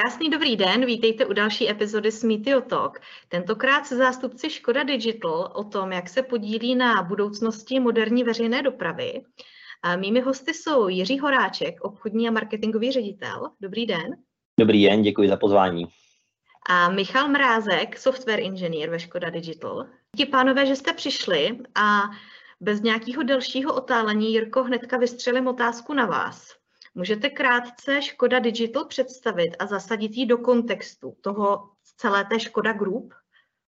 Krásný dobrý den, vítejte u další epizody Smitio Talk. Tentokrát se zástupci Škoda Digital o tom, jak se podílí na budoucnosti moderní veřejné dopravy. A mými hosty jsou Jiří Horáček, obchodní a marketingový ředitel. Dobrý den. Dobrý den, děkuji za pozvání. A Michal Mrázek, software engineer ve Škoda Digital. Díky pánové, že jste přišli a bez nějakého dalšího otálení, Jirko, hnedka vystřelím otázku na vás. Můžete krátce Škoda Digital představit a zasadit ji do kontextu toho celé té Škoda Group?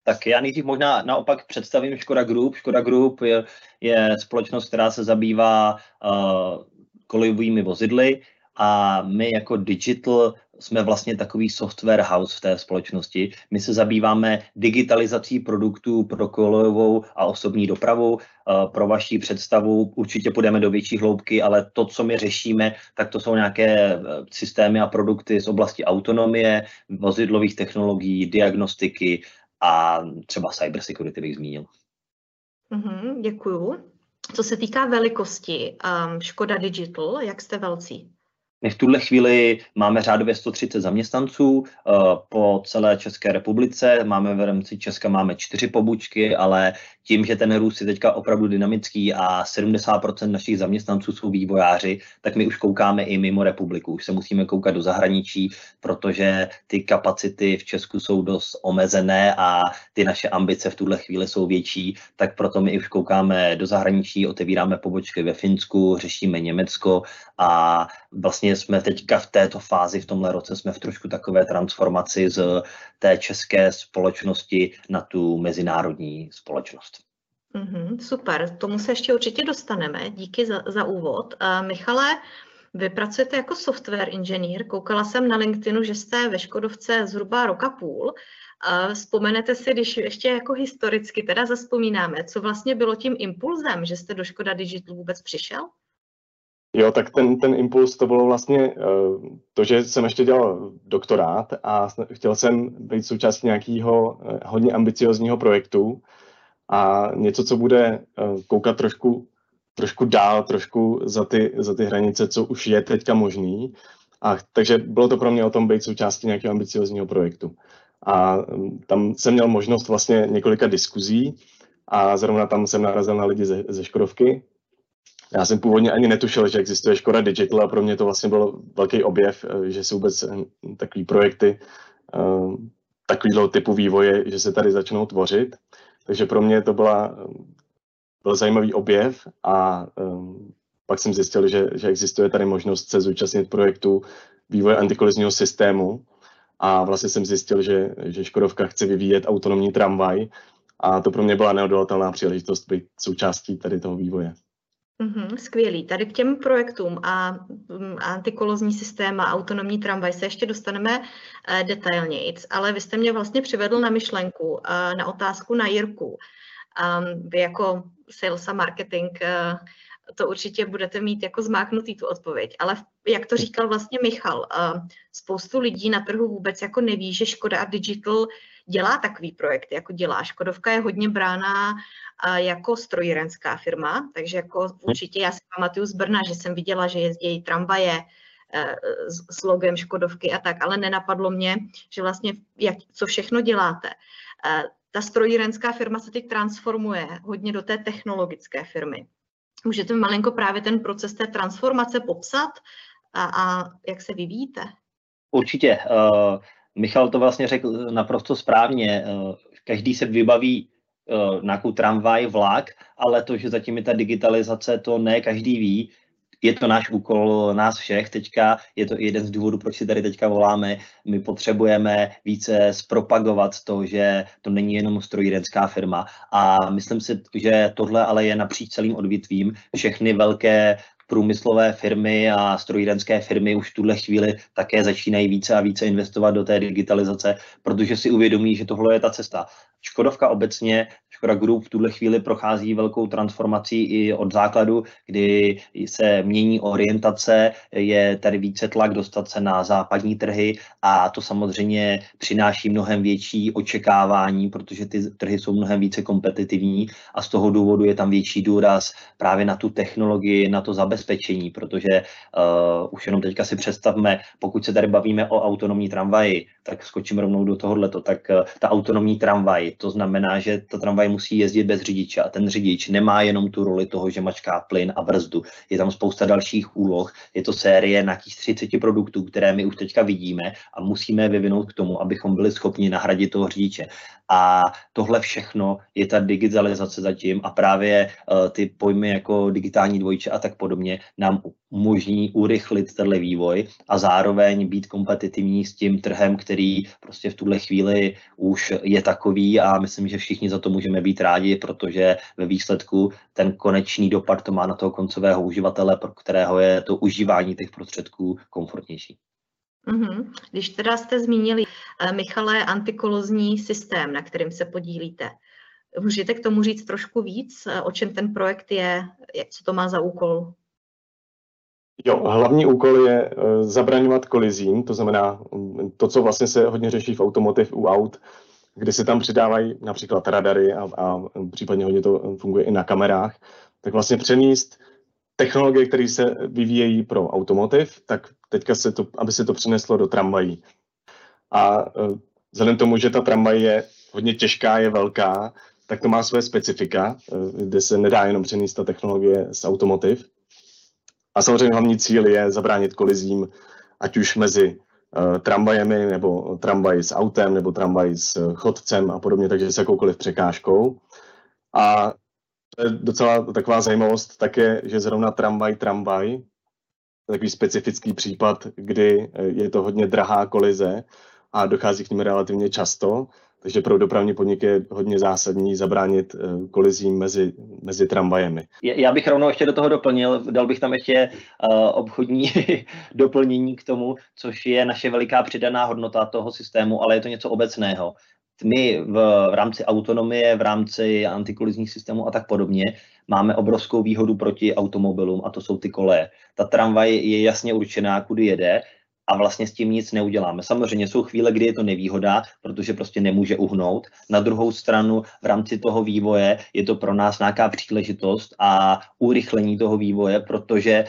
Tak já nejdřív možná naopak představím Škoda Group. Škoda Group je, je společnost, která se zabývá uh, kolejovými vozidly a my jako Digital jsme vlastně takový software house v té společnosti. My se zabýváme digitalizací produktů pro kolejovou a osobní dopravu. Eh, pro vaši představu určitě půjdeme do větší hloubky, ale to, co my řešíme, tak to jsou nějaké eh, systémy a produkty z oblasti autonomie, vozidlových technologií, diagnostiky a třeba cybersecurity bych zmínil. Mm-hmm, děkuju. Co se týká velikosti, um, Škoda Digital, jak jste velcí? My v tuhle chvíli máme řádově 130 zaměstnanců eh, po celé České republice. Máme v rámci Česka máme čtyři pobočky, ale tím, že ten růst je teďka opravdu dynamický a 70% našich zaměstnanců jsou vývojáři, tak my už koukáme i mimo republiku. Už se musíme koukat do zahraničí, protože ty kapacity v Česku jsou dost omezené a ty naše ambice v tuhle chvíli jsou větší, tak proto my už koukáme do zahraničí, otevíráme pobočky ve Finsku, řešíme Německo a vlastně jsme teďka v této fázi, v tomhle roce jsme v trošku takové transformaci z té české společnosti na tu mezinárodní společnost. Mm-hmm, super, tomu se ještě určitě dostaneme. Díky za, za úvod. Uh, Michale, vy pracujete jako software inženýr. Koukala jsem na LinkedInu, že jste ve Škodovce zhruba roka půl. Uh, vzpomenete si, když ještě jako historicky teda zaspomínáme, co vlastně bylo tím impulzem, že jste do Škoda Digital vůbec přišel? Jo, tak ten, ten impuls to bylo vlastně uh, to, že jsem ještě dělal doktorát a chtěl jsem být součástí nějakého uh, hodně ambiciozního projektu a něco, co bude uh, koukat trošku, trošku dál, trošku za ty, za ty hranice, co už je teďka možný. A, takže bylo to pro mě o tom být součástí nějakého ambiciozního projektu. A um, tam jsem měl možnost vlastně několika diskuzí a zrovna tam jsem narazil na lidi ze, ze Škodovky, já jsem původně ani netušil, že existuje Škoda Digital a pro mě to vlastně byl velký objev, eh, že jsou vůbec eh, takové projekty eh, takového typu vývoje, že se tady začnou tvořit. Takže pro mě to byla, byl zajímavý objev a pak jsem zjistil, že, že existuje tady možnost se zúčastnit projektu vývoje antikolizního systému a vlastně jsem zjistil, že, že Škodovka chce vyvíjet autonomní tramvaj a to pro mě byla neodolatelná příležitost být součástí tady toho vývoje. Mm-hmm, skvělý. Tady k těm projektům a, mm, antikolozní systém a autonomní tramvaj se ještě dostaneme eh, detailněji, ale vy jste mě vlastně přivedl na myšlenku, eh, na otázku na Jirku. Um, vy jako sales a marketing eh, to určitě budete mít jako zmáknutý tu odpověď, ale jak to říkal vlastně Michal, spoustu lidí na trhu vůbec jako neví, že Škoda a Digital dělá takový projekt, jako dělá. Škodovka je hodně brána jako strojírenská firma, takže jako určitě já si pamatuju z Brna, že jsem viděla, že jezdí tramvaje eh, s logem Škodovky a tak, ale nenapadlo mě, že vlastně jak, co všechno děláte. Eh, ta strojírenská firma se teď transformuje hodně do té technologické firmy. Můžete malinko právě ten proces té transformace popsat a, a jak se vyvíjíte? Určitě. Michal to vlastně řekl naprosto správně. Uh, každý se vybaví uh, nějakou tramvaj, vlak, ale to, že zatím je ta digitalizace, to ne každý ví. Je to náš úkol, nás všech teďka, je to jeden z důvodů, proč si tady teďka voláme. My potřebujeme více zpropagovat to, že to není jenom strojírenská firma a myslím si, že tohle ale je napříč celým odvětvím. Všechny velké průmyslové firmy a strojírenské firmy už v tuhle chvíli také začínají více a více investovat do té digitalizace, protože si uvědomí, že tohle je ta cesta. Škodovka obecně, Škoda Group v tuhle chvíli prochází velkou transformací i od základu, kdy se mění orientace, je tady více tlak dostat se na západní trhy a to samozřejmě přináší mnohem větší očekávání, protože ty trhy jsou mnohem více kompetitivní a z toho důvodu je tam větší důraz právě na tu technologii, na to zabezpečení protože uh, už jenom teďka si představme, pokud se tady bavíme o autonomní tramvaji, tak skočím rovnou do tohohleto, tak uh, ta autonomní tramvaj, to znamená, že ta tramvaj musí jezdit bez řidiče a ten řidič nemá jenom tu roli toho, že mačká plyn a brzdu. Je tam spousta dalších úloh, je to série nějakých 30 produktů, které my už teďka vidíme a musíme vyvinout k tomu, abychom byli schopni nahradit toho řidiče. A tohle všechno je ta digitalizace zatím a právě uh, ty pojmy jako digitální dvojče a tak podobně nám umožní urychlit tenhle vývoj a zároveň být kompetitivní s tím trhem, který prostě v tuhle chvíli už je takový a myslím, že všichni za to můžeme být rádi, protože ve výsledku ten konečný dopad to má na toho koncového uživatele, pro kterého je to užívání těch prostředků komfortnější. Mm-hmm. Když teda jste zmínili, uh, Michale, antikolozní systém, na kterým se podílíte, můžete k tomu říct trošku víc, uh, o čem ten projekt je, co to má za úkol? Jo, hlavní úkol je uh, zabraňovat kolizím, to znamená um, to, co vlastně se hodně řeší v automotiv u aut, kde se tam přidávají například radary a, a případně hodně to funguje i na kamerách, tak vlastně přenést technologie, které se vyvíjejí pro automotiv, tak teďka se to, aby se to přeneslo do tramvají. A uh, vzhledem tomu, že ta tramvaj je hodně těžká, je velká, tak to má své specifika, uh, kde se nedá jenom přenést ta technologie z automotiv. A samozřejmě hlavní cíl je zabránit kolizím, ať už mezi uh, tramvajemi, nebo tramvaj s autem, nebo tramvaj s chodcem a podobně, takže s jakoukoliv překážkou. A je docela taková zajímavost také, že zrovna tramvaj, tramvaj, takový specifický případ, kdy je to hodně drahá kolize a dochází k ním relativně často, takže pro dopravní podnik je hodně zásadní zabránit eh, kolizím mezi, mezi tramvajemi. Já bych rovnou ještě do toho doplnil, dal bych tam ještě uh, obchodní doplnění k tomu, což je naše veliká přidaná hodnota toho systému, ale je to něco obecného. My v, v rámci autonomie, v rámci antikolizních systémů a tak podobně máme obrovskou výhodu proti automobilům a to jsou ty koleje. Ta tramvaj je jasně určená, kudy jede a vlastně s tím nic neuděláme. Samozřejmě jsou chvíle, kdy je to nevýhoda, protože prostě nemůže uhnout. Na druhou stranu v rámci toho vývoje je to pro nás nějaká příležitost a urychlení toho vývoje, protože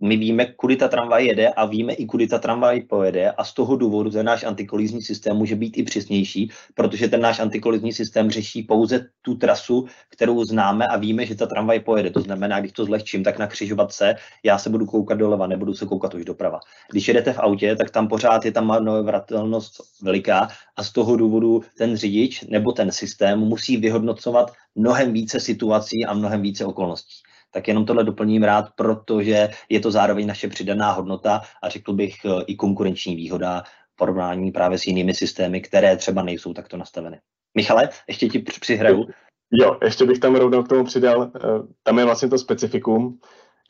my víme, kudy ta tramvaj jede a víme i, kudy ta tramvaj pojede a z toho důvodu ten náš antikolizní systém může být i přesnější, protože ten náš antikolizní systém řeší pouze tu trasu, kterou známe a víme, že ta tramvaj pojede. To znamená, když to zlehčím, tak na křižovatce já se budu koukat doleva, nebudu se koukat už doprava. Když jedete v autě, tak tam pořád je ta manévratelnost veliká a z toho důvodu ten řidič nebo ten systém musí vyhodnocovat mnohem více situací a mnohem více okolností tak jenom tohle doplním rád, protože je to zároveň naše přidaná hodnota a řekl bych eh, i konkurenční výhoda porovnání právě s jinými systémy, které třeba nejsou takto nastaveny. Michale, ještě ti přihraju. Jo, ještě bych tam rovnou k tomu přidal, eh, tam je vlastně to specifikum,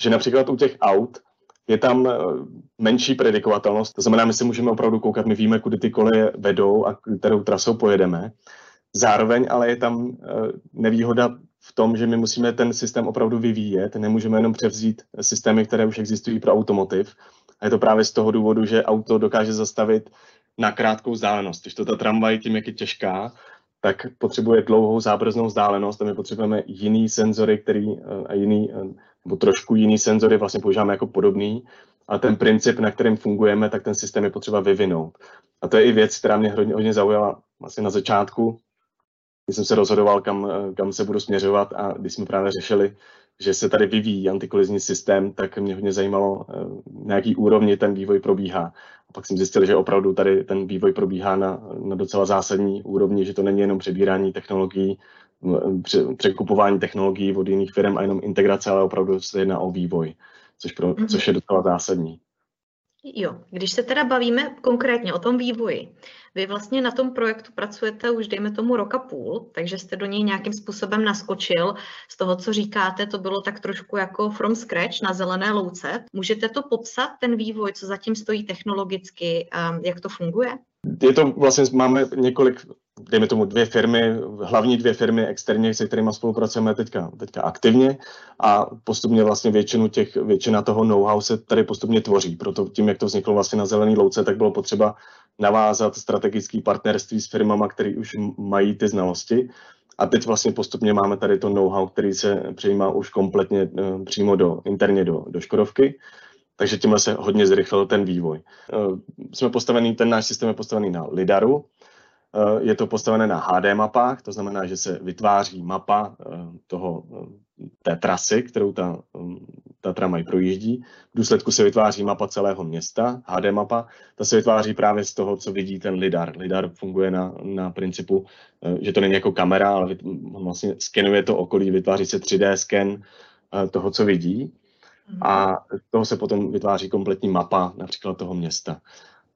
že například u těch aut je tam eh, menší predikovatelnost, to znamená, my si můžeme opravdu koukat, my víme, kudy ty koleje vedou a kterou trasou pojedeme. Zároveň ale je tam nevýhoda v tom, že my musíme ten systém opravdu vyvíjet, nemůžeme jenom převzít systémy, které už existují pro automotiv. A je to právě z toho důvodu, že auto dokáže zastavit na krátkou vzdálenost. Když to ta tramvaj tím, jak je těžká, tak potřebuje dlouhou zábrznou vzdálenost a my potřebujeme jiný senzory, který, a jiný, nebo trošku jiný senzory vlastně používáme jako podobný, ale ten princip, na kterém fungujeme, tak ten systém je potřeba vyvinout. A to je i věc, která mě hodně, hodně zaujala vlastně na začátku, když jsem se rozhodoval, kam, kam se budu směřovat a když jsme právě řešili, že se tady vyvíjí antikolizní systém, tak mě hodně zajímalo, eh, na jaký úrovni ten vývoj probíhá. A pak jsem zjistil, že opravdu tady ten vývoj probíhá na, na docela zásadní úrovni, že to není jenom přebírání technologií, překupování technologií od jiných firm a jenom integrace, ale opravdu se jedná o vývoj, což, pro, mm-hmm. což je docela zásadní. Jo, když se teda bavíme konkrétně o tom vývoji, vy vlastně na tom projektu pracujete už dejme tomu roka půl, takže jste do něj nějakým způsobem naskočil. Z toho, co říkáte, to bylo tak trošku jako from scratch na zelené louce. Můžete to popsat, ten vývoj, co zatím stojí technologicky, jak to funguje? Je to vlastně, máme několik dejme tomu dvě firmy, hlavní dvě firmy externě, se kterými spolupracujeme teďka, teďka aktivně a postupně vlastně většinu těch, většina toho know-how se tady postupně tvoří. Proto tím, jak to vzniklo vlastně na zelený louce, tak bylo potřeba navázat strategické partnerství s firmama, které už mají ty znalosti A teď vlastně postupně máme tady to know-how, který se přijímá už kompletně uh, přímo do, interně do, do Škodovky. Takže tímhle se hodně zrychlil ten vývoj. Uh, jsme postavený, ten náš systém je postavený na LIDARu, Eh, je to postavené na HD mapách, to znamená, že se vytváří mapa eh, toho, eh, té trasy, kterou ta, ta tramvaj projíždí. V důsledku se vytváří mapa celého města, HD mapa. Ta se vytváří právě z toho, co vidí ten lidar. Lidar funguje na, na principu, že to není jako kamera, ale vlastně skenuje to okolí, vytváří se 3D sken toho, co vidí. A toho se potom vytváří kompletní mapa například toho města.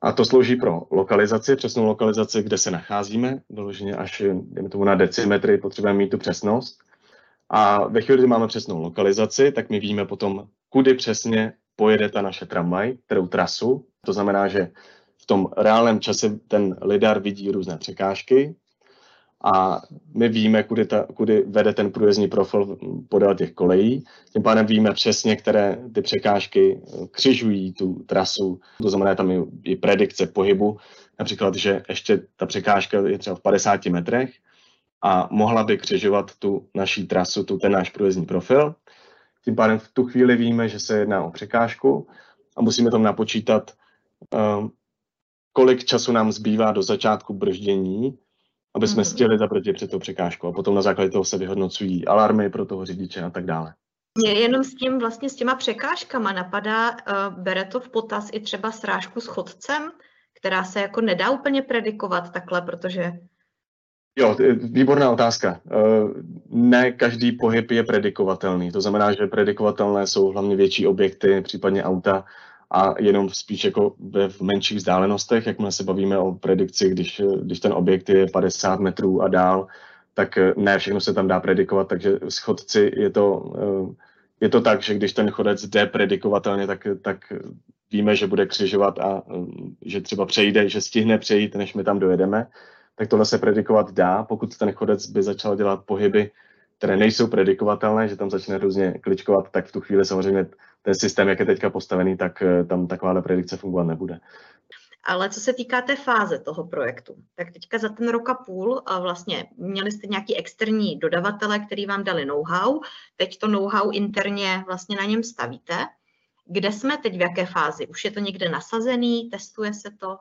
A to slouží pro lokalizaci, přesnou lokalizaci, kde se nacházíme, doloženě až jdeme tomu na decimetry, potřebujeme mít tu přesnost. A ve chvíli, kdy máme přesnou lokalizaci, tak my víme potom, kudy přesně pojede ta naše tramvaj, kterou trasu. To znamená, že v tom reálném čase ten lidar vidí různé překážky, a my víme, kudy, ta, kudy vede ten průjezdní profil podél těch kolejí. Tím pádem víme přesně, které ty překážky eh, křižují tu trasu. To znamená, tam je i predikce pohybu. Například, že ještě ta překážka je třeba v 50 metrech a mohla by křižovat tu naší trasu, tu ten náš průjezdní profil. Tím pádem v tu chvíli víme, že se jedná o překážku a musíme tam napočítat, uh, kolik času nám zbývá do začátku brždění, aby jsme mhm. stihli zaproti před tou překážkou. A potom na základě toho se vyhodnocují alarmy pro toho řidiče a tak dále. Mě jenom s tím vlastně s těma překážkama napadá, uh, bere to v potaz i třeba srážku s chodcem, která se jako nedá úplně predikovat takhle, protože... Jo, výborná otázka. Uh, ne každý pohyb je predikovatelný. To znamená, že predikovatelné jsou hlavně větší objekty, případně auta, a jenom spíš jako v menších vzdálenostech, jakmile se bavíme o predikci, když, když ten objekt je 50 metrů a dál, tak eh, ne všechno se tam dá predikovat, takže s chodci je to, eh, je to tak, že když ten chodec jde predikovatelně, tak, tak víme, že bude křižovat a eh, že třeba přejde, že stihne přejít, než my tam dojedeme, tak tohle se predikovat dá, pokud ten chodec by začal dělat pohyby, které nejsou predikovatelné, že tam začne různě kličkovat, tak v tu chvíli samozřejmě ten systém, jak je teďka postavený, tak eh, tam takováhle predikce fungovat nebude. Ale co se týká té fáze toho projektu, tak teďka za ten rok a půl vlastně měli jste nějaký externí dodavatele, který vám dali know-how, teď to know-how interně vlastně na něm stavíte. Kde jsme teď, v jaké fázi? Už je to někde nasazený, testuje se to?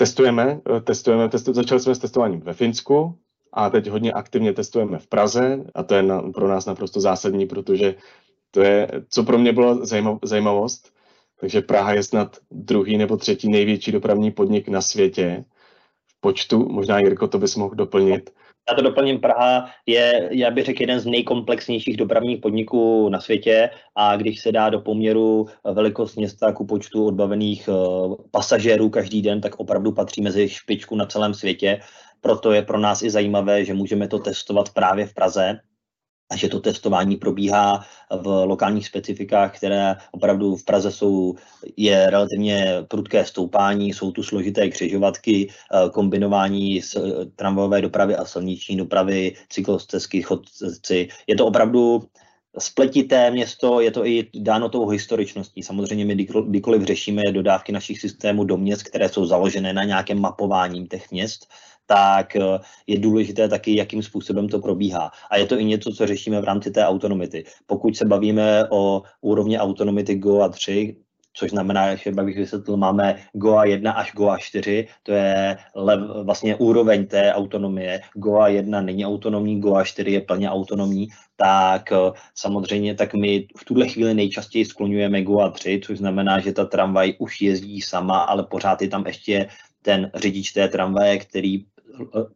Testujeme, eh, testujeme, testu, začali jsme s testováním ve Finsku a teď hodně aktivně testujeme v Praze a to je na, pro nás naprosto zásadní, protože to je, co pro mě byla zajímavost. Takže Praha je snad druhý nebo třetí největší dopravní podnik na světě v počtu. Možná Jirko, to bys mohl doplnit. Já to doplním, Praha je, já bych řekl, jeden z nejkomplexnějších dopravních podniků na světě a když se dá do poměru velikost města ku počtu odbavených uh, pasažérů každý den, tak opravdu patří mezi špičku na celém světě. Proto je pro nás i zajímavé, že můžeme to testovat právě v Praze, a že to testování probíhá v lokálních specifikách, které opravdu v Praze jsou, je relativně prudké stoupání, jsou tu složité křižovatky, eh, kombinování s eh, tramvajové dopravy a silniční dopravy, cyklostezky, chodci. Je to opravdu spletité město, je to i dáno tou historičností. Samozřejmě my kdykoliv řešíme dodávky našich systémů do měst, které jsou založené na nějakém mapováním těch měst, tak eh, je důležité taky, jakým způsobem to probíhá. A je to i něco, co řešíme v rámci té autonomity. Pokud se bavíme o úrovni autonomity GOA 3, což znamená, že bych vysvětlil, máme GOA 1 až GOA 4, to je lev, vlastně úroveň té autonomie. GOA 1 není autonomní, GOA 4 je plně autonomní, tak eh, samozřejmě tak my v tuhle chvíli nejčastěji skloňujeme GOA 3, což znamená, že ta tramvaj už jezdí sama, ale pořád je tam ještě ten řidič té tramvaje, který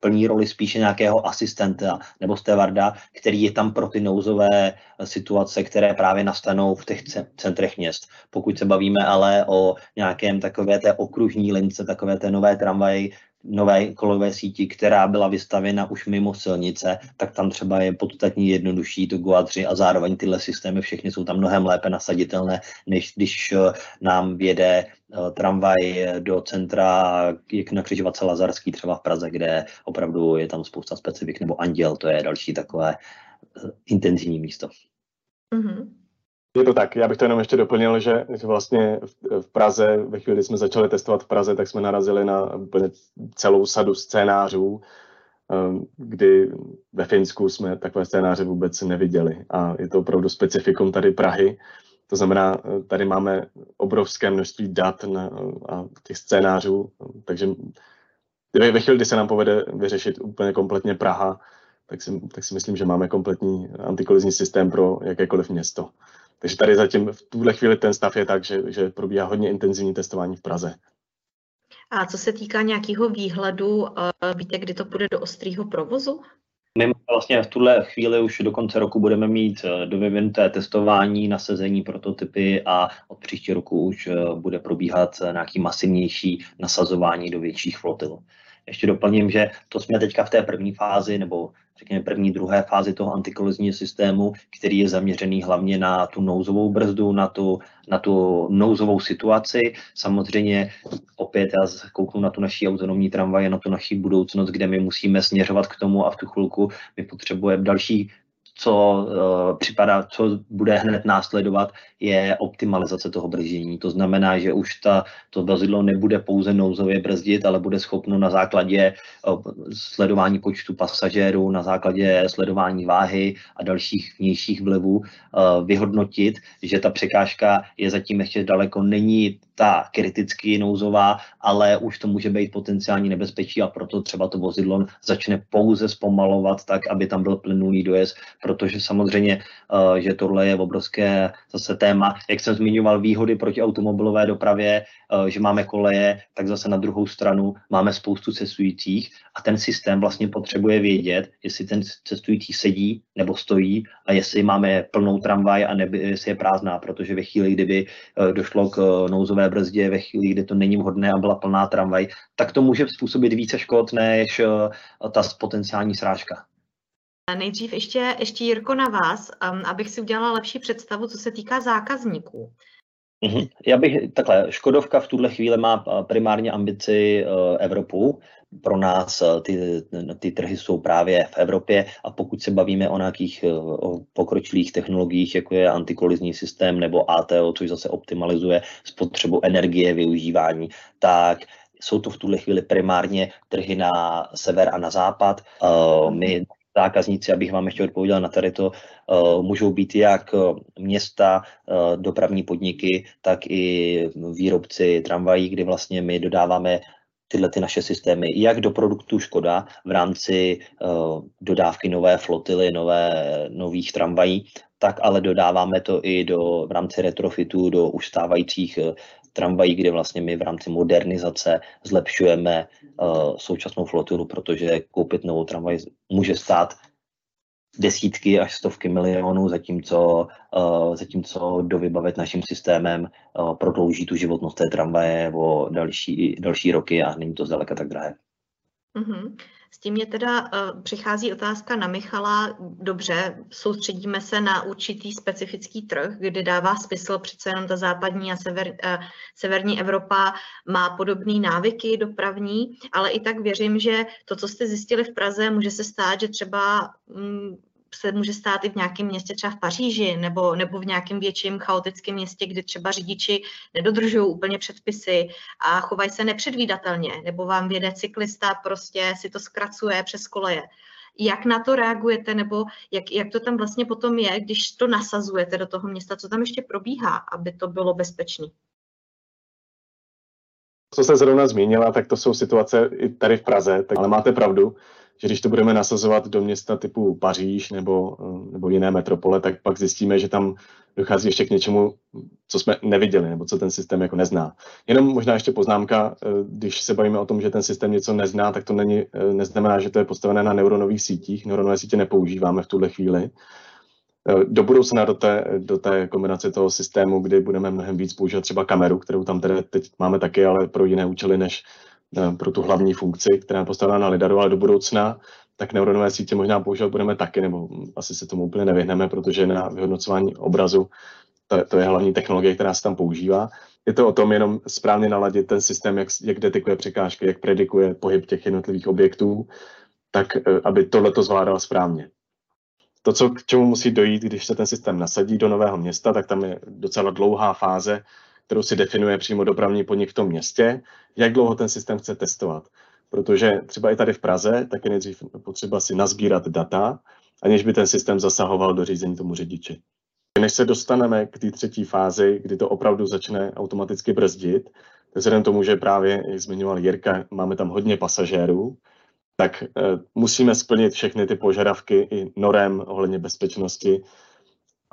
plní roli spíše nějakého asistenta nebo stevarda, který je tam pro ty nouzové situace, které právě nastanou v těch centrech měst. Pokud se bavíme ale o nějakém takové té okružní lince, takové té nové tramvaji, nové kolové síti, která byla vystavěna už mimo silnice, tak tam třeba je podstatně jednodušší to GOA 3 a zároveň tyhle systémy všechny jsou tam mnohem lépe nasaditelné, než když eh, nám vjede eh, tramvaj do centra, jak na křižovatce Lazarský třeba v Praze, kde opravdu je tam spousta specifik, nebo Anděl, to je další takové eh, intenzivní místo. Mm-hmm. Je to tak, já bych to jenom ještě doplnil, že, vlastně v, Praze, ve chvíli, kdy jsme začali testovat v Praze, tak jsme narazili na celou sadu scénářů, kdy ve Finsku jsme takové scénáře vůbec neviděli. A je to opravdu specifikum tady Prahy. To znamená, tady máme obrovské množství dat na, a těch scénářů, takže ve chvíli, kdy se nám povede vyřešit úplně kompletně Praha, tak si, tak si myslím, že máme kompletní antikolizní systém pro jakékoliv město. Takže tady zatím v tuhle chvíli ten stav je tak, že, že probíhá hodně intenzivní testování v Praze. A co se týká nějakého výhledu, eh, víte, kdy to půjde do ostrého provozu? My vlastně v tuhle chvíli už do konce roku budeme mít eh, dovyvinuté testování, nasazení prototypy a od příští roku už eh, bude probíhat nějaký masivnější nasazování do větších flotil. Ještě doplním, že to jsme teďka v té první fázi, nebo řekněme první, druhé fázi toho antikolizního systému, který je zaměřený hlavně na tu nouzovou brzdu, na tu, na tu nouzovou situaci. Samozřejmě opět já kouknu na tu naší autonomní tramvaj, na tu naší budoucnost, kde my musíme směřovat k tomu a v tu chvilku my potřebujeme další co uh, připadá, co bude hned následovat, je optimalizace toho brždění. To znamená, že už ta, to vozidlo nebude pouze nouzově brzdit, ale bude schopno na základě uh, sledování počtu pasažérů, na základě sledování váhy a dalších vnějších vlivů uh, vyhodnotit, že ta překážka je zatím ještě daleko, není ta kriticky nouzová, ale už to může být potenciální nebezpečí a proto třeba to vozidlo začne pouze zpomalovat tak, aby tam byl plynulý dojezd, protože samozřejmě, uh, že tohle je obrovské zase téma. Jak jsem zmiňoval výhody proti automobilové dopravě, uh, že máme koleje, tak zase na druhou stranu máme spoustu cestujících a ten systém vlastně potřebuje vědět, jestli ten cestující sedí nebo stojí a jestli máme plnou tramvaj a nebo jestli je prázdná, protože ve chvíli, kdyby uh, došlo k nouzové brzdě, ve chvíli, kdy to není vhodné a byla plná tramvaj, tak to může způsobit více škod než ta potenciální srážka. Nejdřív ještě, ještě Jirko na vás, um, abych si udělala lepší představu, co se týká zákazníků. Mhm. Já bych takhle, Škodovka v tuhle chvíli má primárně ambici uh, Evropu. Pro nás ty, ty trhy jsou právě v Evropě a pokud se bavíme o nějakých o pokročilých technologiích, jako je antikolizní systém nebo ATO, což zase optimalizuje spotřebu energie, využívání, tak jsou to v tuhle chvíli primárně trhy na sever a na západ. My zákazníci, abych vám ještě odpověděl na tady to, uh, můžou být jak eh, města, uh, dopravní podniky, tak i výrobci tramvají, kdy vlastně my dodáváme tyhle ty naše systémy jak do produktu Škoda v rámci dodávky nové flotily, nové, nových tramvají, tak ale dodáváme to i do, v rámci retrofitu do už stávajících tramvají, kde vlastně my v rámci modernizace zlepšujeme uh, současnou flotilu, protože koupit novou tramvaj může stát desítky až stovky milionů, zatímco, uh, zatímco dovybavit naším systémem uh, prodlouží tu životnost té tramvaje o další, další roky a není to zdaleka tak drahé. Mm-hmm. S tím je teda uh, přichází otázka na Michala. Dobře, soustředíme se na určitý specifický trh, kde dává smysl přece jenom ta západní a sever, uh, severní Evropa má podobné návyky dopravní, ale i tak věřím, že to, co jste zjistili v Praze, může se stát, že třeba um, se může stát i v nějakém městě, třeba v Paříži, nebo, nebo v nějakém větším chaotickém městě, kdy třeba řidiči nedodržují úplně předpisy a chovají se nepředvídatelně, nebo vám věde cyklista prostě si to zkracuje přes koleje. Jak na to reagujete, nebo jak, jak to tam vlastně potom je, když to nasazujete do toho města, co tam ještě probíhá, aby to bylo bezpečné? Co jste zrovna zmínila, tak to jsou situace i tady v Praze, tak, ale máte pravdu že když to budeme nasazovat do města typu Paříž nebo, nebo jiné metropole, tak pak zjistíme, že tam dochází ještě k něčemu, co jsme neviděli, nebo co ten systém jako nezná. Jenom možná ještě poznámka, eh, když se bavíme o tom, že ten systém něco nezná, tak to není, eh, neznamená, že to je postavené na neuronových sítích. Neuronové sítě nepoužíváme v tuhle chvíli. Eh, do budoucna do té, do té kombinace toho systému, kdy budeme mnohem víc používat třeba kameru, kterou tam tedy teď máme taky, ale pro jiné účely než Eh, pro tu hlavní funkci, která je postavená na lidaru, ale do budoucna tak neuronové sítě možná používat budeme taky, nebo asi se tomu úplně nevyhneme, protože na vyhodnocování obrazu to, to je hlavní technologie, která se tam používá. Je to o tom jenom správně naladit ten systém, jak, jak detekuje překážky, jak predikuje pohyb těch jednotlivých objektů, tak eh, aby tohle to zvládal správně. To, co k čemu musí dojít, když se ten systém nasadí do nového města, tak tam je docela dlouhá fáze kterou si definuje přímo dopravní podnik v tom městě, jak dlouho ten systém chce testovat. protože třeba i tady v Praze, tak je nejdřív potřeba si nazbírat data, aniž by ten systém zasahoval do řízení tomu řidiči. Než se dostaneme k té třetí fázi, kdy to opravdu začne automaticky brzdit, vzhledem tomu, že právě, jak zmiňoval Jirka, máme tam hodně pasažérů, tak eh, musíme splnit všechny ty požadavky i norem ohledně bezpečnosti,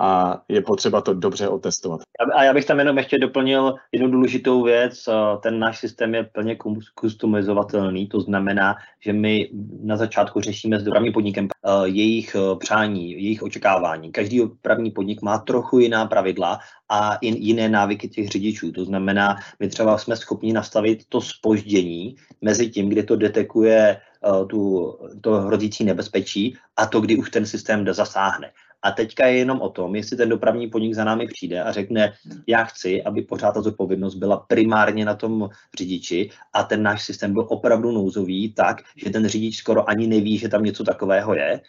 a je potřeba to dobře otestovat. A já bych tam jenom ještě doplnil jednu důležitou věc. Ten náš systém je plně customizovatelný, to znamená, že my na začátku řešíme s dopravním podnikem jejich eh, přání, jejich očekávání. Každý dopravní podnik má trochu jiná pravidla a jiné návyky těch řidičů. To znamená, my třeba jsme schopni nastavit to spoždění mezi tím, kdy to detekuje eh, tu, to hrozící nebezpečí a to, kdy už ten systém zasáhne. A teďka je jenom o tom, jestli ten dopravní podnik za námi přijde a řekne, já chci, aby pořád ta zodpovědnost byla primárně na tom řidiči a ten náš systém byl opravdu nouzový tak, že ten řidič skoro ani neví, že tam něco takového je,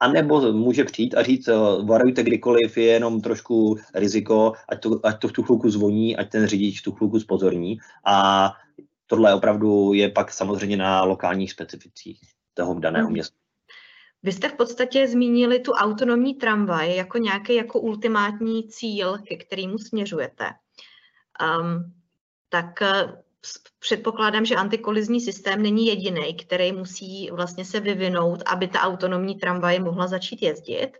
a nebo může přijít a říct, varujte kdykoliv, je jenom trošku riziko, ať to, ať to v tu chvilku zvoní, ať ten řidič v tu chvilku spozorní. A tohle opravdu je pak samozřejmě na lokálních specificích toho daného hmm. města. Vy jste v podstatě zmínili tu autonomní tramvaj jako nějaký jako ultimátní cíl, ke kterému směřujete. Um, tak eh, předpokládám, že antikolizní systém není jediný, který musí vlastně se vyvinout, aby ta autonomní tramvaj mohla začít jezdit.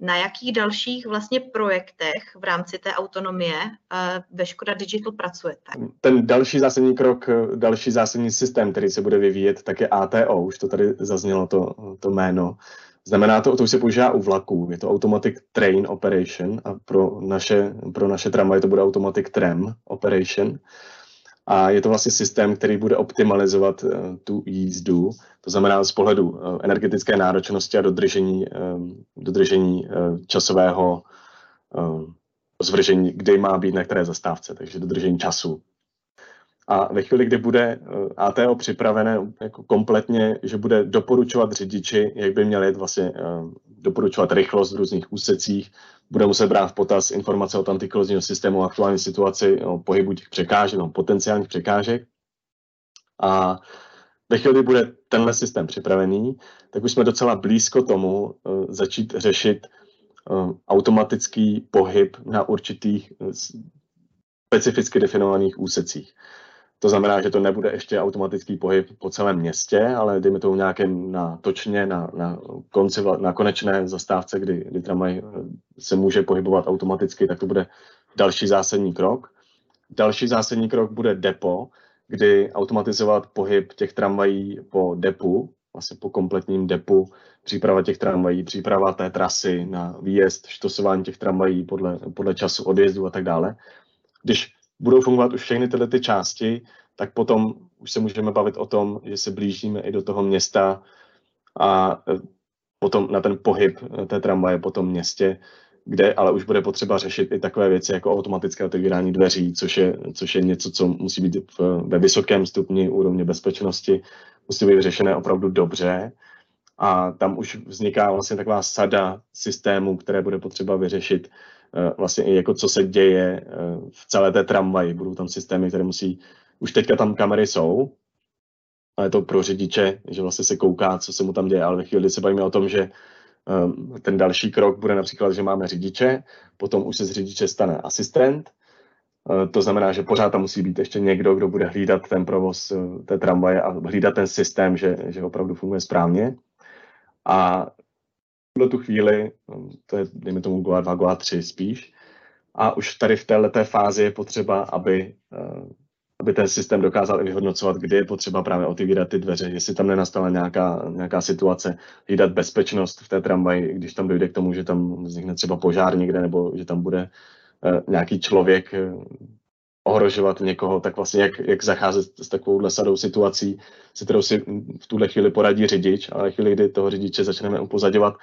Na jakých dalších vlastně projektech v rámci té autonomie eh, ve Škoda Digital pracujete? Ten další zásadní krok, eh, další zásadní systém, který se bude vyvíjet, tak je ATO, už to tady zaznělo to, to jméno. Znamená to, to už se používá u vlaků, je to Automatic Train Operation a pro naše, pro naše tramvaje to bude Automatic Tram Operation. A je to vlastně systém, který bude optimalizovat uh, tu jízdu, to znamená z pohledu uh, energetické náročnosti a dodržení, um, dodržení uh, časového zvržení, kde má být na které zastávce, takže dodržení času. A ve chvíli, kdy bude ATO připravené jako kompletně, že bude doporučovat řidiči, jak by měli vlastně doporučovat rychlost v různých úsecích, bude muset brát v potaz informace od antikolozního systému o aktuální situaci, o pohybu těch překážek, o potenciálních překážek. A ve chvíli, kdy bude tenhle systém připravený, tak už jsme docela blízko tomu uh, začít řešit uh, automatický pohyb na určitých uh, specificky definovaných úsecích. To znamená, že to nebude ještě automatický pohyb po celém městě, ale dejme tomu nějakém na točně, na, na, konci, na konečné zastávce, kdy, kdy tramvaj eh, se může pohybovat automaticky, tak to bude další zásadní krok. Další zásadní krok bude depo, kdy automatizovat pohyb těch tramvají po depu, vlastně po kompletním depu, příprava těch tramvají, příprava té trasy na výjezd, štosování těch tramvají podle, podle času odjezdu a tak dále. Když budou fungovat už všechny tyhle ty části, tak potom už se můžeme bavit o tom, že se blížíme i do toho města a e, potom na ten pohyb e, té tramvaje po tom městě, kde ale už bude potřeba řešit i takové věci jako automatické otevírání dveří, což je, což je něco, co musí být v, ve vysokém stupni úrovně bezpečnosti, musí být řešené opravdu dobře. A tam už vzniká vlastně taková sada systémů, které bude potřeba vyřešit vlastně i jako co se děje eh, v celé té tramvaji. Budou tam systémy, které musí, už teďka tam kamery jsou, ale to pro řidiče, že vlastně se kouká, co se mu tam děje, ale ve chvíli se bavíme o tom, že eh, ten další krok bude například, že máme řidiče, potom už se z řidiče stane asistent, to znamená, že pořád tam musí být ještě někdo, kdo bude hlídat ten provoz té tramvaje a hlídat ten systém, že, že opravdu funguje správně. A tuhle tu chvíli, um, to je, dejme tomu, Goa 2, Goa 3 spíš, a už tady v této fázi je potřeba, aby, uh, aby ten systém dokázal i vyhodnocovat, kdy je potřeba právě otevírat ty dveře, jestli tam nenastala nějaká, nějaká situace, hlídat bezpečnost v té tramvaji, když tam dojde k tomu, že tam vznikne třeba požár někde, nebo že tam bude uh, nějaký člověk uh, ohrožovat někoho, tak vlastně jak, jak zacházet s takovou sadou situací, se kterou si v tuhle chvíli poradí řidič, ale chvíli, kdy toho řidiče začneme upozadovat,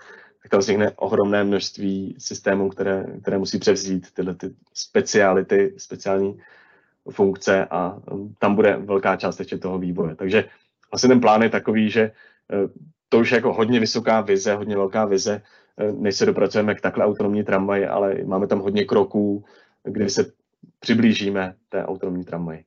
tak tam vznikne ohromné množství systémů, které, které musí převzít tyhle ty speciality, speciální funkce a um, tam bude velká část ještě toho vývoje. Takže vlastně ten plán je takový, že uh, to už je jako hodně vysoká vize, hodně velká vize, uh, než se dopracujeme k takhle autonomní tramvaji, ale máme tam hodně kroků, kdy se přiblížíme té autonomní tramvaji.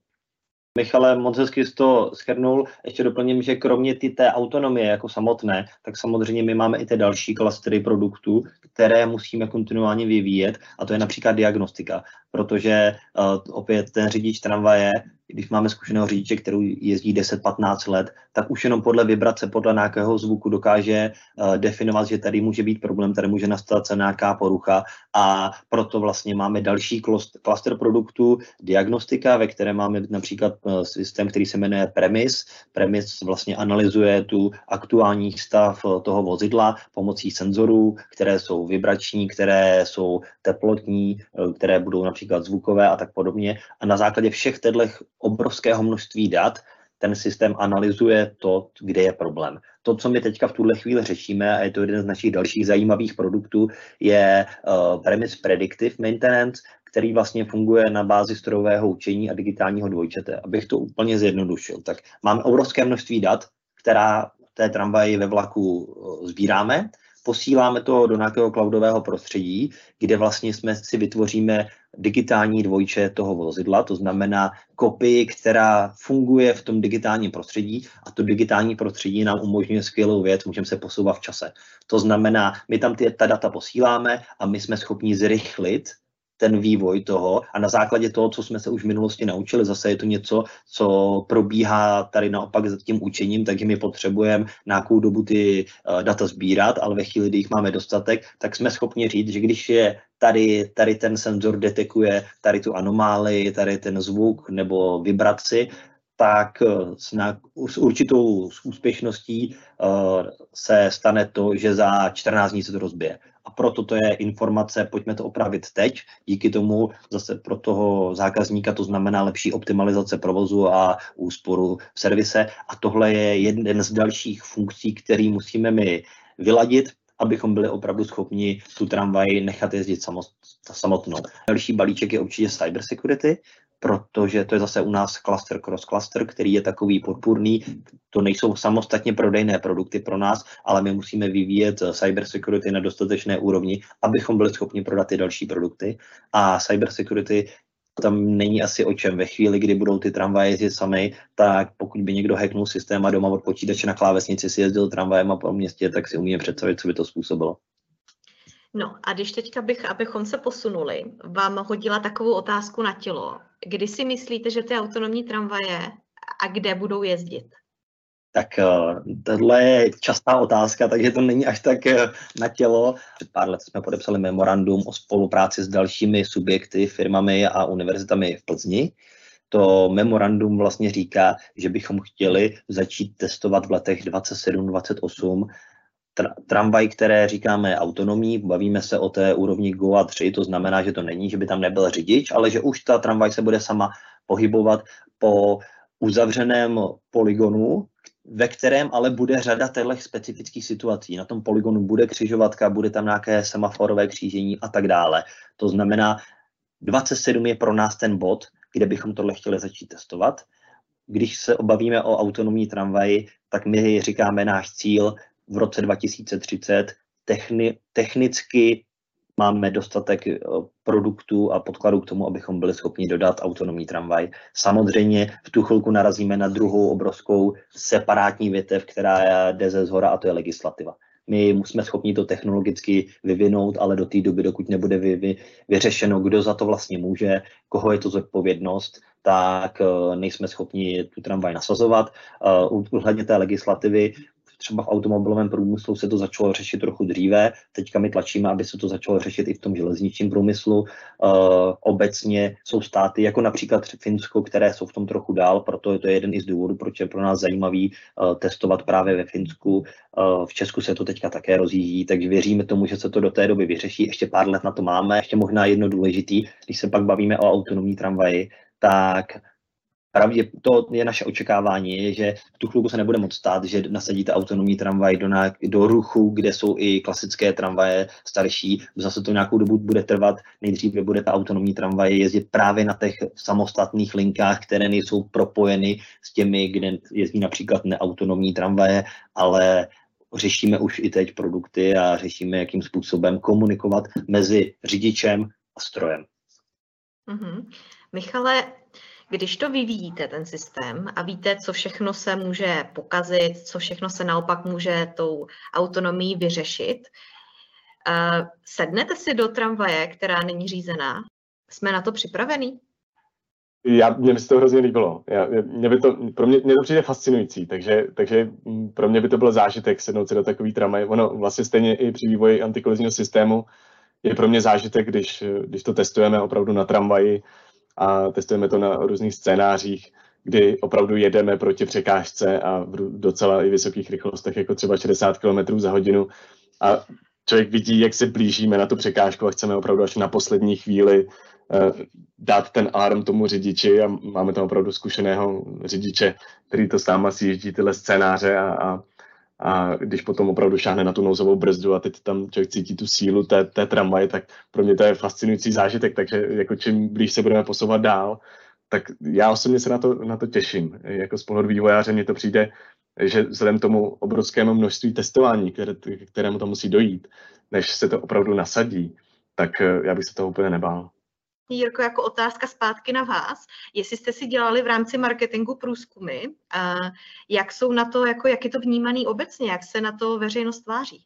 Michale, moc hezky jsi to schrnul. Ještě doplním, že kromě ty té autonomie jako samotné, tak samozřejmě my máme i ty další klastery produktů, které musíme kontinuálně vyvíjet a to je například diagnostika, protože uh, opět ten řidič tramvaje když máme zkušeného řidiče, který jezdí 10-15 let, tak už jenom podle vibrace, podle nějakého zvuku dokáže uh, definovat, že tady může být problém, tady může nastat nějaká porucha a proto vlastně máme další klaster produktů, diagnostika, ve které máme například uh, systém, který se jmenuje Premis. Premis vlastně analyzuje tu aktuální stav uh, toho vozidla pomocí senzorů, které jsou vibrační, které jsou teplotní, které budou například zvukové a tak podobně. A na základě všech těchto obrovského množství dat, ten systém analyzuje to, kde je problém. To, co my teďka v tuhle chvíli řešíme, a je to jeden z našich dalších zajímavých produktů, je uh, Premise Predictive Maintenance, který vlastně funguje na bázi strojového učení a digitálního dvojčete. Abych to úplně zjednodušil, tak máme obrovské množství dat, která té tramvaji ve vlaku uh, sbíráme, posíláme to do nějakého cloudového prostředí, kde vlastně jsme si vytvoříme digitální dvojče toho vozidla, to znamená kopii, která funguje v tom digitálním prostředí a to digitální prostředí nám umožňuje skvělou věc, můžeme se posouvat v čase. To znamená, my tam ty, ta data posíláme a my jsme schopni zrychlit ten vývoj toho. A na základě toho, co jsme se už v minulosti naučili, zase je to něco, co probíhá tady naopak za tím učením, takže my potřebujeme nějakou dobu ty uh, data sbírat, ale ve chvíli, kdy jich máme dostatek, tak jsme schopni říct, že když je tady, tady ten senzor detekuje tady tu anomálii, tady ten zvuk nebo vibraci, tak eh, s, na, s určitou úspěšností uh, se stane to, že za 14 dní se to rozbije a proto to je informace, pojďme to opravit teď. Díky tomu zase pro toho zákazníka to znamená lepší optimalizace provozu a úsporu v servise. A tohle je jeden z dalších funkcí, který musíme my vyladit, abychom byli opravdu schopni tu tramvaj nechat jezdit samotnou. Další balíček je určitě cyber security, protože to je zase u nás cluster cross cluster, který je takový podpůrný. To nejsou samostatně prodejné produkty pro nás, ale my musíme vyvíjet cyber security na dostatečné úrovni, abychom byli schopni prodat ty další produkty. A cyber security tam není asi o čem. Ve chvíli, kdy budou ty tramvaje jezdit sami, tak pokud by někdo hacknul systém a doma od počítače na klávesnici si jezdil tramvajem a po městě, tak si umíme představit, co by to způsobilo. No a když teďka bych, abychom se posunuli, vám hodila takovou otázku na tělo. Kdy si myslíte, že ty autonomní tramvaje a kde budou jezdit? Tak eh, tohle je častá otázka, takže to není až tak eh, na tělo. Před pár let jsme podepsali memorandum o spolupráci s dalšími subjekty, firmami a univerzitami v Plzni. To memorandum vlastně říká, že bychom chtěli začít testovat v letech 27-28 tramvaj, které říkáme autonomní, bavíme se o té úrovni GOA 3, to znamená, že to není, že by tam nebyl řidič, ale že už ta tramvaj se bude sama pohybovat po uzavřeném poligonu, ve kterém ale bude řada těchto specifických situací. Na tom poligonu bude křižovatka, bude tam nějaké semaforové křížení a tak dále. To znamená, 27 je pro nás ten bod, kde bychom tohle chtěli začít testovat. Když se obavíme o autonomní tramvaji, tak my říkáme náš cíl v roce 2030 techni, technicky máme dostatek eh, produktů a podkladů k tomu, abychom byli schopni dodat autonomní tramvaj. Samozřejmě v tu chvilku narazíme na druhou obrovskou separátní větev, která jde ze zhora a to je legislativa. My jsme schopni to technologicky vyvinout, ale do té doby, dokud nebude vy, vy, vyřešeno, kdo za to vlastně může, koho je to zodpovědnost, tak uh, nejsme schopni tu tramvaj nasazovat. Uh, uhledně té legislativy třeba v automobilovém průmyslu se to začalo řešit trochu dříve, teďka my tlačíme, aby se to začalo řešit i v tom železničním průmyslu. Uh, obecně jsou státy, jako například Finsko, které jsou v tom trochu dál, proto je to jeden i z důvodů, proč je pro nás zajímavý uh, testovat právě ve Finsku. Uh, v Česku se to teďka také rozjíždí, takže věříme tomu, že se to do té doby vyřeší. Ještě pár let na to máme. Ještě možná jedno důležitý, když se pak bavíme o autonomní tramvaji, tak pravdě, to je naše očekávání, že v tu chvilku se nebude moc stát, že nasadíte autonomní tramvaj do, na, do ruchu, kde jsou i klasické tramvaje starší. Zase to nějakou dobu bude trvat. Nejdříve bude ta autonomní tramvaj jezdit právě na těch samostatných linkách, které nejsou propojeny s těmi, kde jezdí například neautonomní tramvaje, ale řešíme už i teď produkty a řešíme, jakým způsobem komunikovat mezi řidičem a strojem. Mm-hmm. Michale, Když to vyvíjíte, ten systém, a víte, co všechno se může pokazit, co všechno se naopak může tou autonomií vyřešit, uh, sednete si do tramvaje, která není řízená? Jsme na to připravení? Já, mně by se to hrozně líbilo. Já, mě by to, pro mě, mě to přijde fascinující, takže, takže pro mě by to byl zážitek sednout si do takový tramvaj. Ono vlastně stejně i při vývoji antikolizního systému je pro mě zážitek, když, když to testujeme opravdu na tramvaji a testujeme to na různých scénářích, kdy opravdu jedeme proti překážce a v docela i vysokých rychlostech, jako třeba 60 km za hodinu. A člověk vidí, jak se blížíme na tu překážku a chceme opravdu až na poslední chvíli uh, dát ten alarm tomu řidiči a máme tam opravdu zkušeného řidiče, který to sám asi jezdí tyhle scénáře a, a a když potom opravdu šáhne na tu nouzovou brzdu a teď tam člověk cítí tu sílu té, té tramvaje, tak pro mě to je fascinující zážitek, takže jako čím blíž se budeme posouvat dál, tak já osobně se na to, na to těším. Jako z pohledu vývojáře mně to přijde, že vzhledem tomu obrovskému množství testování, které, kterému to musí dojít, než se to opravdu nasadí, tak eh, já bych se toho úplně nebál. Jirko, jako otázka zpátky na vás, jestli jste si dělali v rámci marketingu průzkumy, jak jsou na to, jako jak je to vnímaný obecně, jak se na to veřejnost tváří?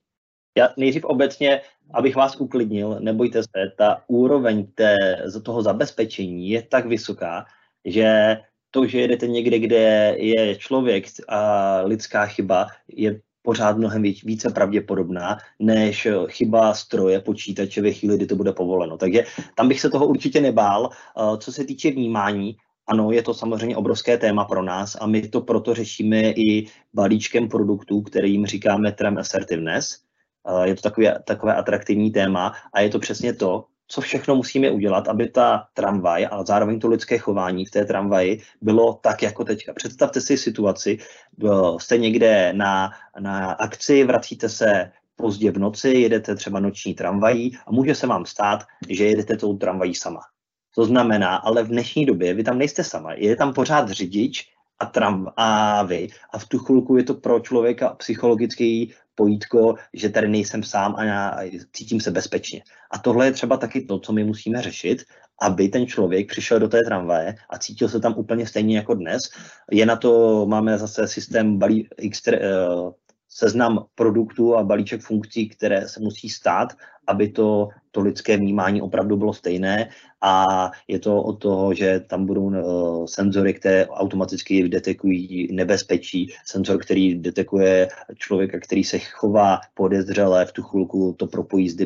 Já nejdřív obecně, abych vás uklidnil, nebojte se, ta úroveň té, toho zabezpečení je tak vysoká, že to, že jedete někde, kde je člověk a lidská chyba, je pořád mnohem více pravděpodobná než chyba stroje, počítače ve chvíli, kdy to bude povoleno. Takže tam bych se toho určitě nebál. Eh, co se týče vnímání, ano, je to samozřejmě obrovské téma pro nás a my to proto řešíme i balíčkem produktů, kterým říkáme Tram Assertiveness. Eh, je to takové, takové atraktivní téma a je to přesně to, co všechno musíme udělat, aby ta tramvaj a zároveň to lidské chování v té tramvaji bylo tak jako teďka. Představte si situaci, jste někde na, na akci, vracíte se pozdě v noci, jedete třeba noční tramvají a může se vám stát, že jedete tou tramvají sama. To znamená, ale v dnešní době vy tam nejste sama, je tam pořád řidič a tram a vy. A v tu chvilku je to pro člověka psychologický pojítko, že tady nejsem sám a já cítím se bezpečně. A tohle je třeba taky to, co my musíme řešit, aby ten člověk přišel do té tramvaje a cítil se tam úplně stejně jako dnes. Je na to, máme zase systém balí, extra, uh, seznam produktů a balíček funkcí, které se musí stát, aby to, to lidské vnímání opravdu bylo stejné a je to o toho, že tam budou uh, senzory, které automaticky detekují nebezpečí, senzor, který detekuje člověka, který se chová podezřele, v tu chvilku to propojí, s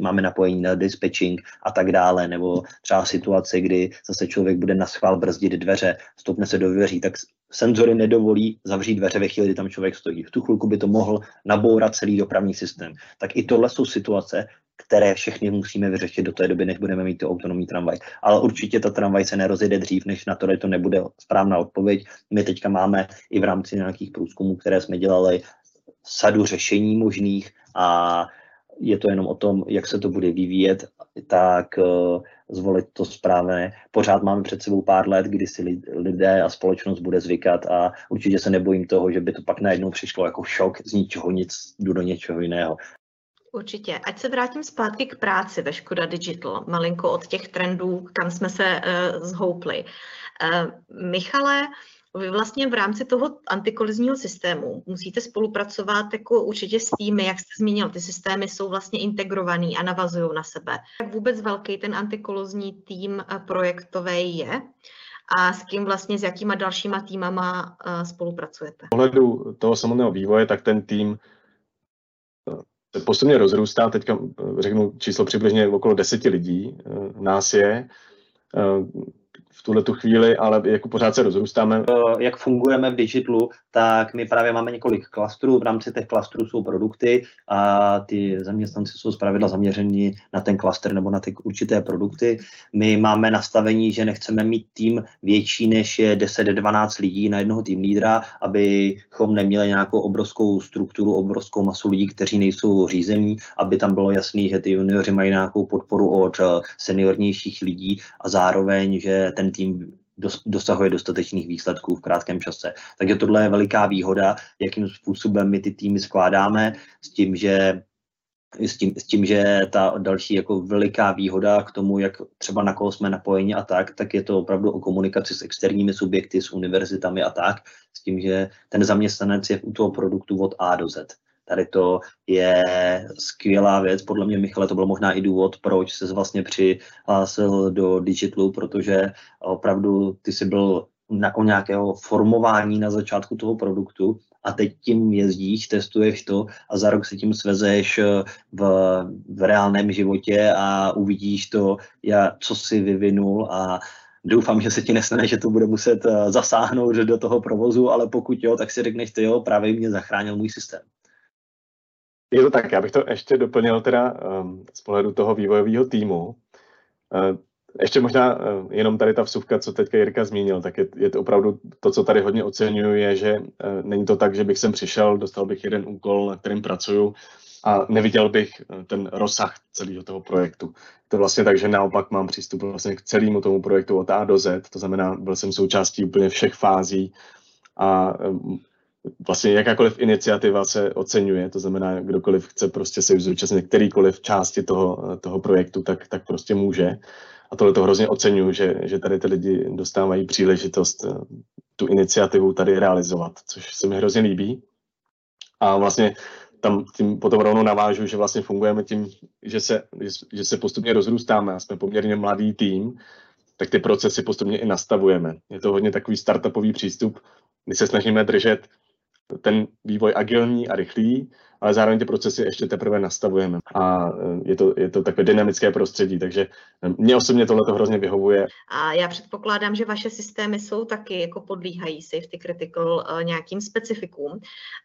máme napojení na dispatching a tak dále, nebo třeba situace, kdy zase člověk bude na schvál brzdit dveře, stopne se do dveří, tak senzory nedovolí zavřít dveře ve chvíli, kdy tam člověk stojí. V tu chvilku by to mohl nabourat celý dopravní systém. Tak i tohle jsou situace, které všechny musíme vyřešit do té doby, než budeme mít tu autonomní tramvaj. Ale určitě ta tramvaj se nerozjede dřív, než na to, to nebude správná odpověď. My teďka máme i v rámci nějakých průzkumů, které jsme dělali, sadu řešení možných a je to jenom o tom, jak se to bude vyvíjet, tak uh, zvolit to správné. Pořád máme před sebou pár let, kdy si lidé a společnost bude zvykat a určitě se nebojím toho, že by to pak najednou přišlo jako šok z ničeho nic, jdu do něčeho jiného. Určitě. Ať se vrátím zpátky k práci ve Škoda Digital, malinko od těch trendů, kam jsme se uh, zhoupli. Uh, Michale, vy vlastně v rámci toho antikolizního systému musíte spolupracovat jako určitě s týmy, jak jste zmínil, ty systémy jsou vlastně integrovaný a navazují na sebe. Jak vůbec velký ten antikolizní tým eh, projektový je a s kým vlastně, s jakýma dalšíma týmama spolupracujete? V pohledu toho samotného vývoje, tak ten tým postupně rozrůstá, teďka eh, řeknu číslo přibližně okolo deseti lidí, eh, nás je. V tuhle tu chvíli, ale jako pořád se rozrůstáme. Jak fungujeme v digitalu, tak my právě máme několik klastrů, v rámci těch klastrů jsou produkty a ty zaměstnanci jsou zpravidla zaměřeni na ten klaster nebo na ty určité produkty. My máme nastavení, že nechceme mít tým větší než je 10-12 lidí na jednoho tým lídra, abychom neměli nějakou obrovskou strukturu, obrovskou masu lidí, kteří nejsou řízení, aby tam bylo jasný, že ty junioři mají nějakou podporu od seniornějších lidí a zároveň, že ten tým dosahuje dostatečných výsledků v krátkém čase. Takže tohle je veliká výhoda, jakým způsobem my ty týmy skládáme, s tím, že s tím, s tím, že ta další jako veliká výhoda k tomu, jak třeba na koho jsme napojeni a tak, tak je to opravdu o komunikaci s externími subjekty, s univerzitami a tak, s tím, že ten zaměstnanec je u toho produktu od A do Z. Tady to je skvělá věc. Podle mě, Michale, to byl možná i důvod, proč se vlastně přihlásil do Digitlu, protože opravdu ty jsi byl na, o nějakého formování na začátku toho produktu a teď tím jezdíš, testuješ to a za rok se tím svezeš eh, v, v reálném životě a uvidíš to, já, co si vyvinul a doufám, že se ti nestane, že to bude muset eh, zasáhnout do toho provozu, ale pokud jo, tak si řekneš, ty jo, právě mě zachránil můj systém. Je to tak, já bych to ještě doplnil teda um, z pohledu toho vývojového týmu. Uh, ještě možná uh, jenom tady ta vsuvka, co teďka Jirka zmínil, tak je, je to opravdu to, co tady hodně oceňuju, je, že uh, není to tak, že bych sem přišel, dostal bych jeden úkol, na kterým pracuju a neviděl bych ten rozsah celého toho projektu. Je to vlastně tak, že naopak mám přístup vlastně k celému tomu projektu od A do Z, to znamená, byl jsem součástí úplně všech fází a vlastně jakákoliv iniciativa se oceňuje, to znamená, kdokoliv chce prostě se zúčastnit kterýkoliv části toho, toho projektu, tak, tak prostě může. A tohle to hrozně oceňuju, že, že tady ty lidi dostávají příležitost eh, tu iniciativu tady realizovat, což se mi hrozně líbí. A vlastně tam tím potom rovnou navážu, že vlastně fungujeme tím, že se, že se postupně rozrůstáme a jsme poměrně mladý tým, tak ty procesy postupně i nastavujeme. Je to hodně takový startupový přístup, kdy se snažíme držet ten vývoj agilní a rychlý, ale zároveň ty procesy ještě teprve nastavujeme. A eh, je to, je to takové dynamické prostředí, takže eh, mě osobně tohle to hrozně vyhovuje. A já předpokládám, že vaše systémy jsou taky jako podlíhají safety critical uh, nějakým specifikům.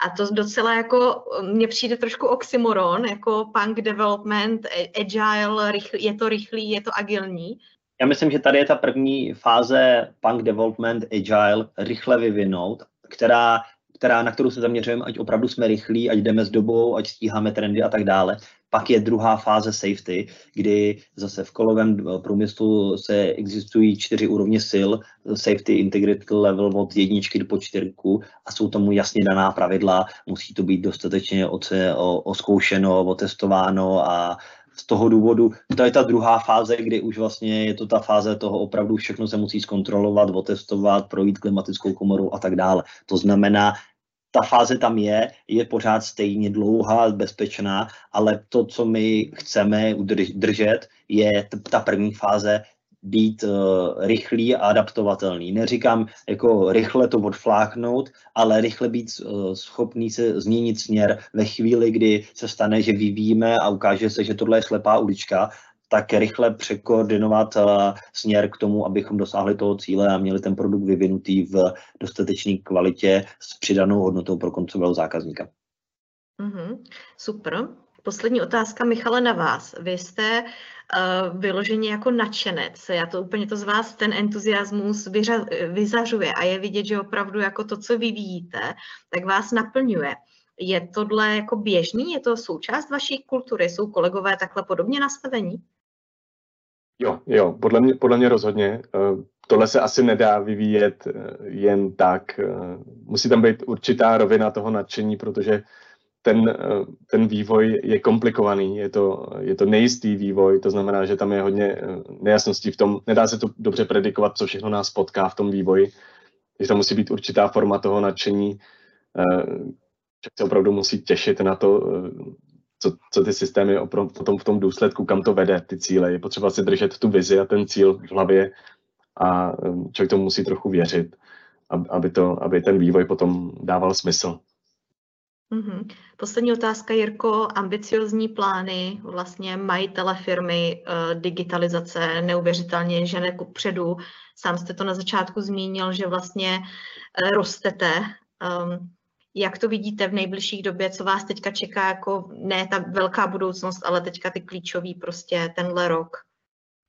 A to docela jako, mně přijde trošku oxymoron, jako punk development, agile, rychl, je to rychlý, je to agilní. Já myslím, že tady je ta první fáze punk development, agile, rychle vyvinout, která která, na kterou se zaměřujeme, ať opravdu jsme rychlí, ať jdeme s dobou, ať stíháme trendy a tak dále. Pak je druhá fáze safety, kdy zase v kolovém průmyslu se existují čtyři úrovně sil, safety integrity level od jedničky do čtyřku a jsou tomu jasně daná pravidla, musí to být dostatečně oce, o, oskoušeno, otestováno a z toho důvodu, to je ta druhá fáze, kdy už vlastně je to ta fáze toho opravdu všechno se musí zkontrolovat, otestovat, projít klimatickou komorou a tak dále. To znamená, ta fáze tam je, je pořád stejně dlouhá, bezpečná, ale to, co my chceme udržet, je ta první fáze být uh, rychlý a adaptovatelný. Neříkám jako rychle to odfláknout, ale rychle být uh, schopný se změnit směr ve chvíli, kdy se stane, že vyvíjíme a ukáže se, že tohle je slepá ulička tak rychle překoordinovat uh, směr k tomu, abychom dosáhli toho cíle a měli ten produkt vyvinutý v dostatečné kvalitě s přidanou hodnotou pro koncového zákazníka. Mm-hmm, super. Poslední otázka, Michale, na vás. Vy jste uh, vyloženě jako nadšenec. Já to úplně to z vás, ten entuziasmus vyřa, vyzařuje a je vidět, že opravdu jako to, co vyvíjíte, tak vás naplňuje. Je tohle jako běžný? Je to součást vaší kultury? Jsou kolegové takhle podobně nastavení? Jo, jo, podle mě, podle mě rozhodně. Eh, tohle se asi nedá vyvíjet eh, jen tak. Eh, musí tam být určitá rovina toho nadšení, protože ten, ten vývoj je komplikovaný, je to, je to nejistý vývoj, to znamená, že tam je hodně nejasností v tom, nedá se to dobře predikovat, co všechno nás potká v tom vývoji, že tam musí být určitá forma toho nadšení, člověk se opravdu musí těšit na to, co, co ty systémy potom v tom důsledku, kam to vede, ty cíle. Je potřeba si držet tu vizi a ten cíl v hlavě a um, člověk tomu musí trochu věřit, aby, to, aby ten vývoj potom dával smysl. Mm-hmm. Poslední otázka, Jirko. Ambiciozní plány vlastně majitele firmy, uh, digitalizace neuvěřitelně žene ku předu. Sám jste to na začátku zmínil, že vlastně uh, rostete. Um, jak to vidíte v nejbližších době, co vás teďka čeká, jako ne ta velká budoucnost, ale teďka ty klíčový prostě tenhle rok?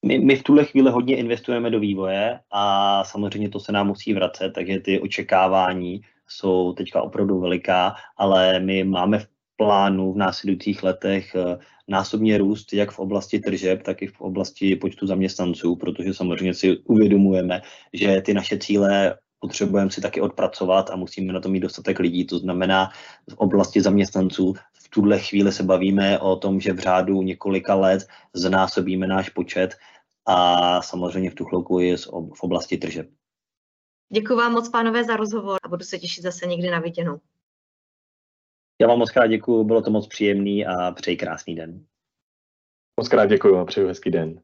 My, my v tuhle chvíli hodně investujeme do vývoje a samozřejmě to se nám musí vracet, takže ty očekávání jsou teďka opravdu veliká, ale my máme v plánu v následujících letech eh, násobně růst jak v oblasti tržeb, tak i v oblasti počtu zaměstnanců, protože samozřejmě si uvědomujeme, že ty naše cíle potřebujeme si taky odpracovat a musíme na to mít dostatek lidí. To znamená v oblasti zaměstnanců v tuhle chvíli se bavíme o tom, že v řádu několika let znásobíme náš počet a samozřejmě v tu chvilku je v oblasti tržeb. Děkuji vám moc, pánové, za rozhovor a budu se těšit zase někdy na viděnou. Já vám moc krát děkuji, bylo to moc příjemný a přeji krásný den. Moc krát děkuji a přeju hezký den.